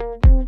thank you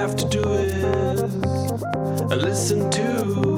have to do is listen to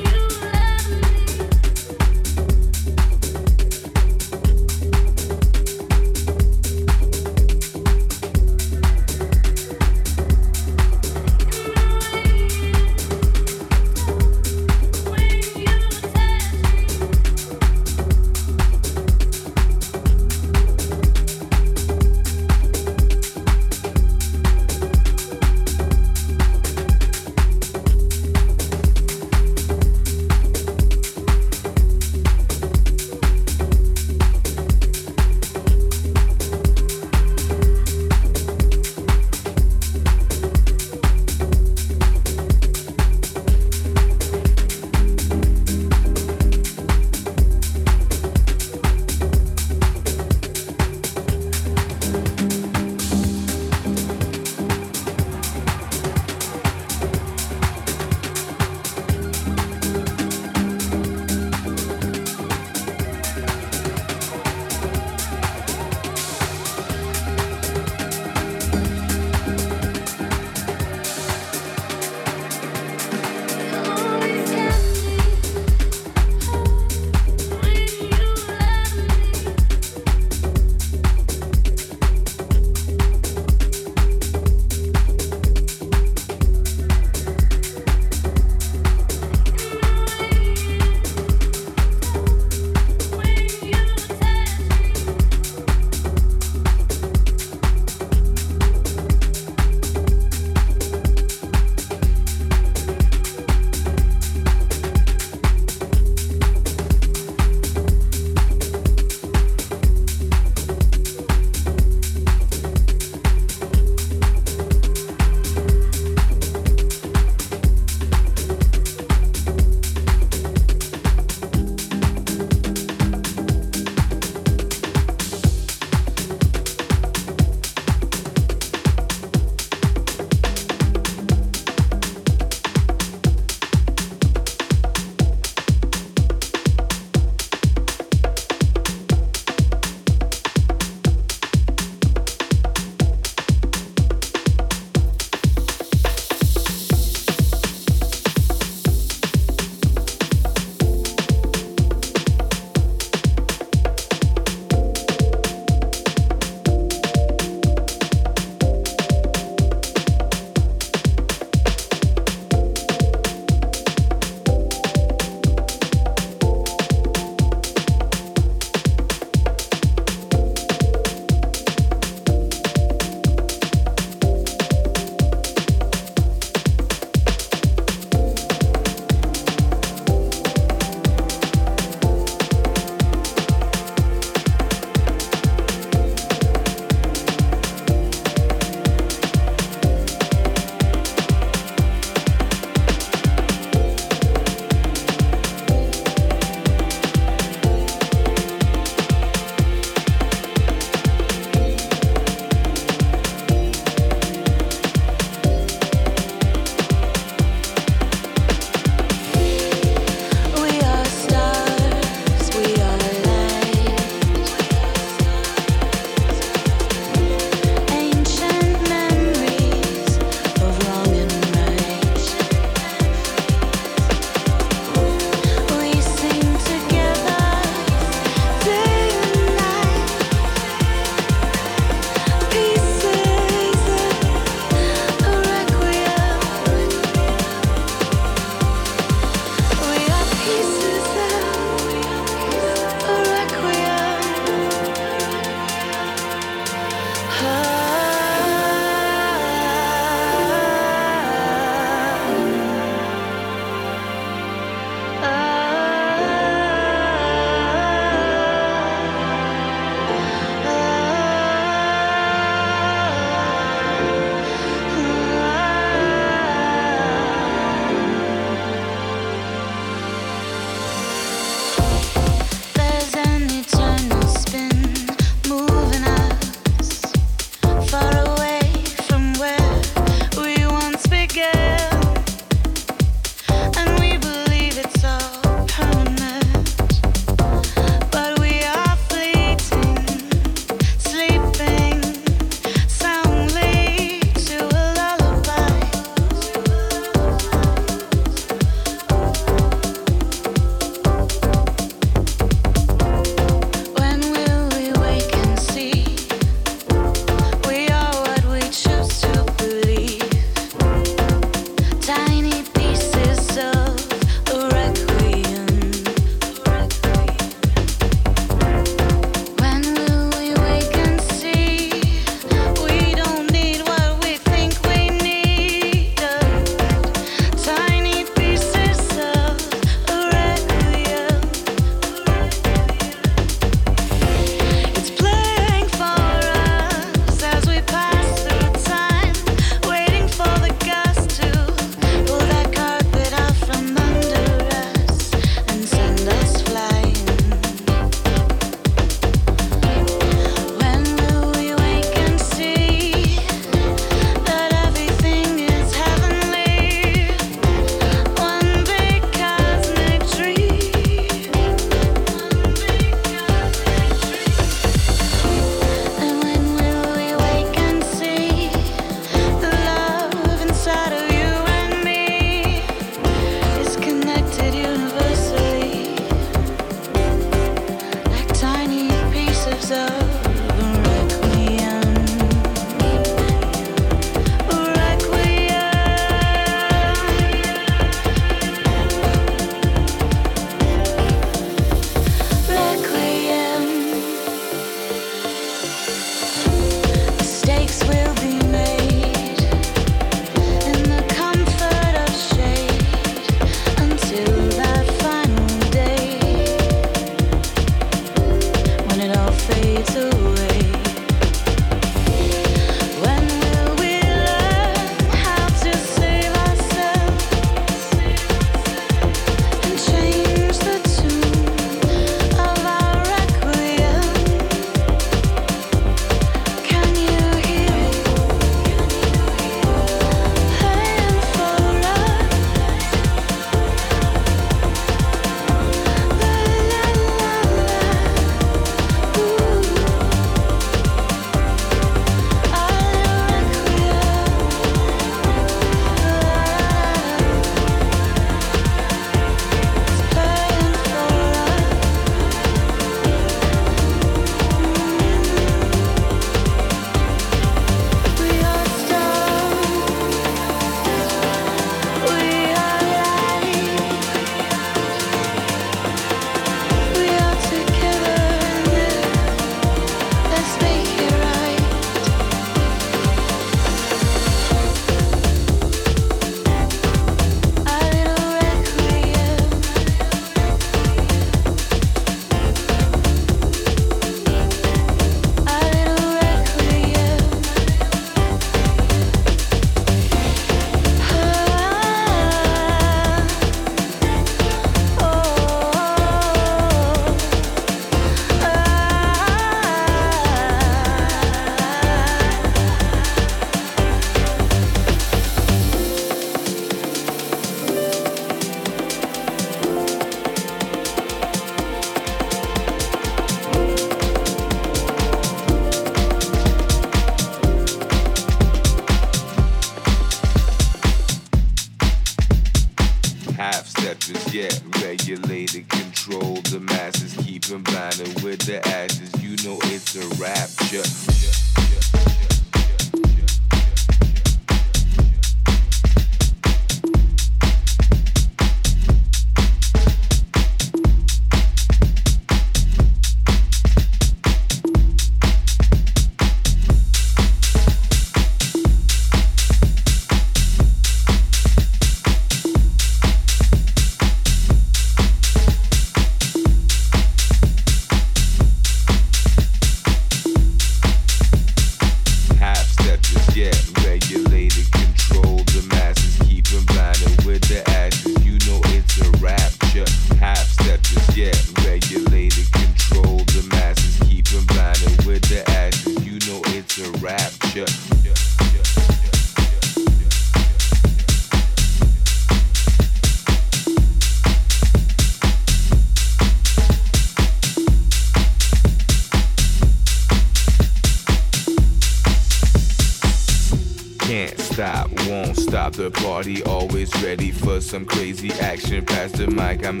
Pass the mic, I'm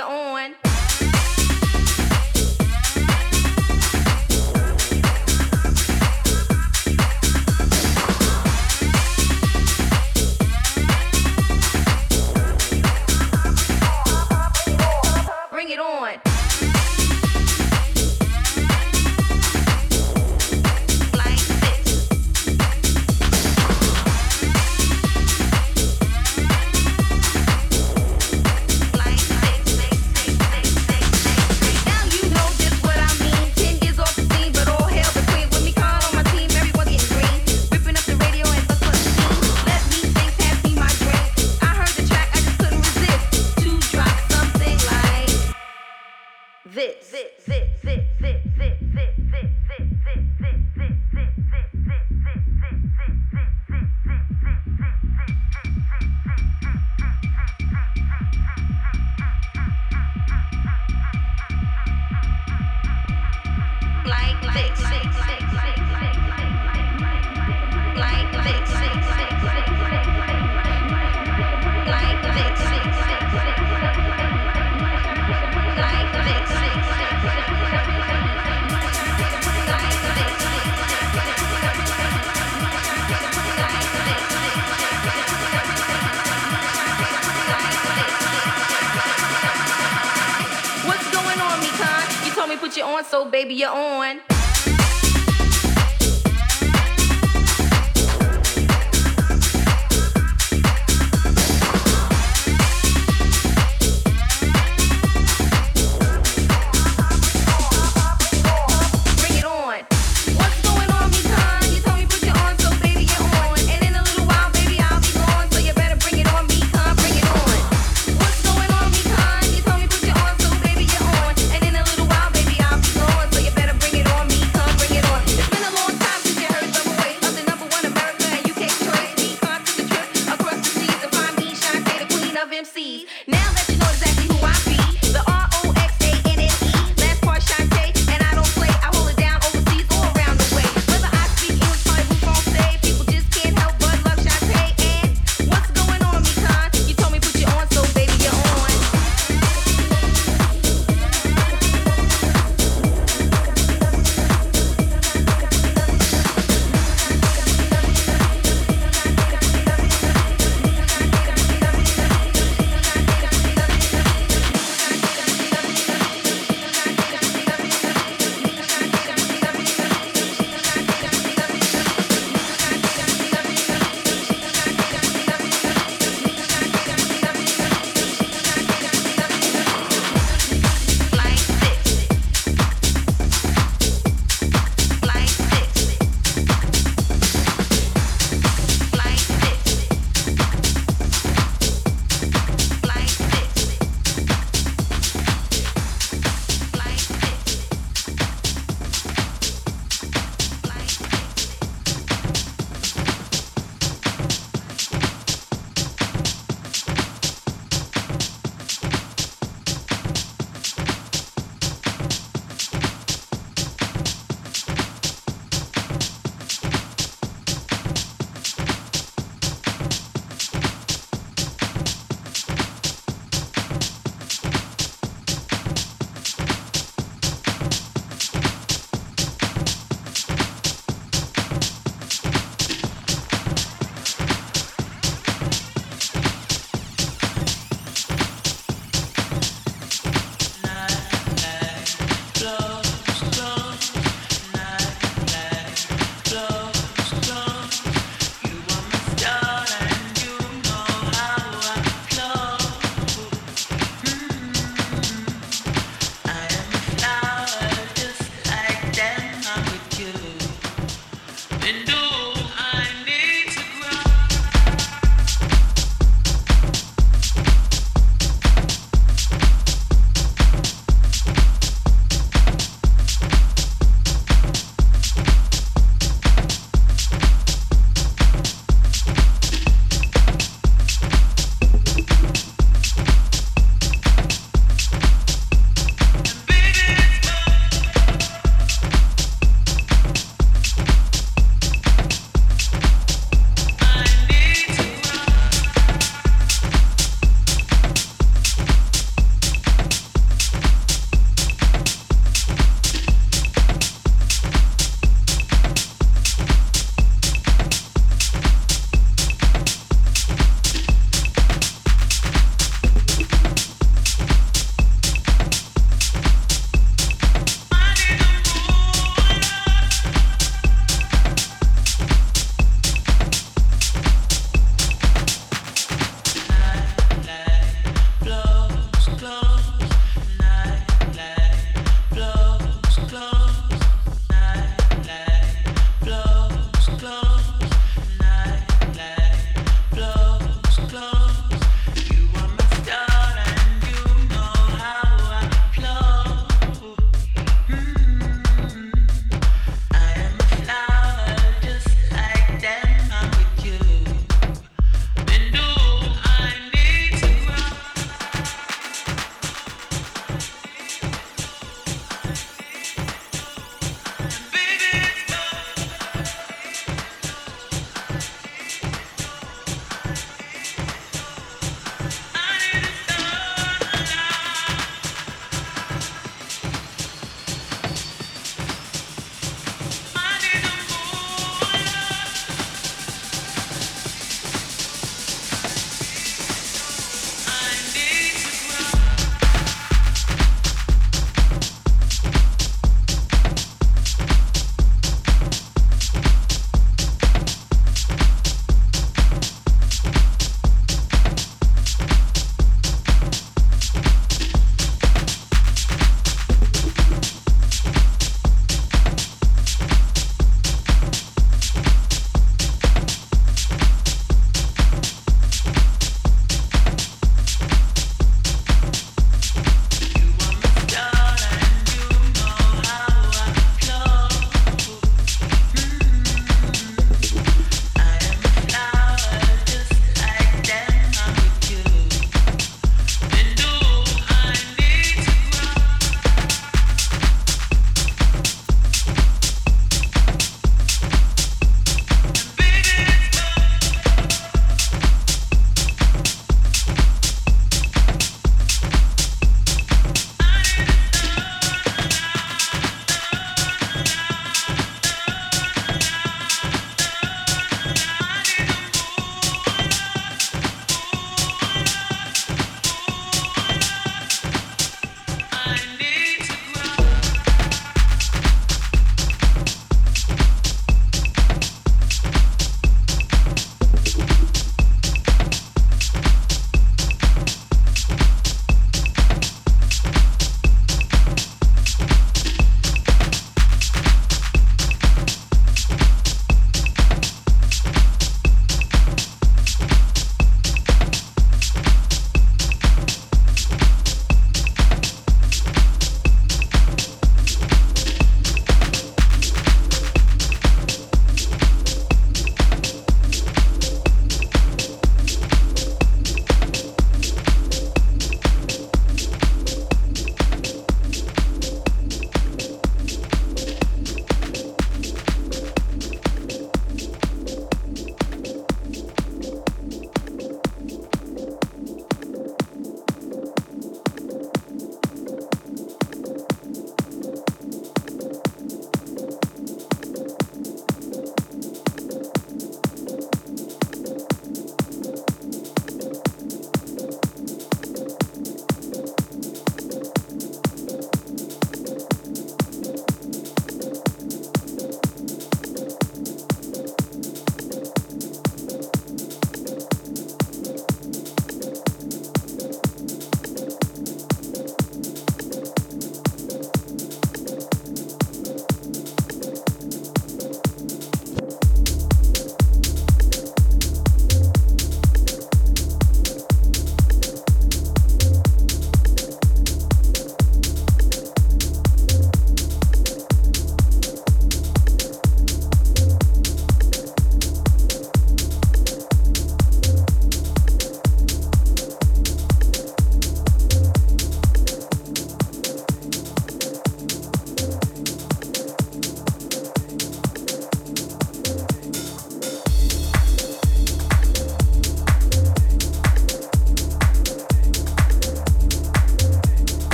on.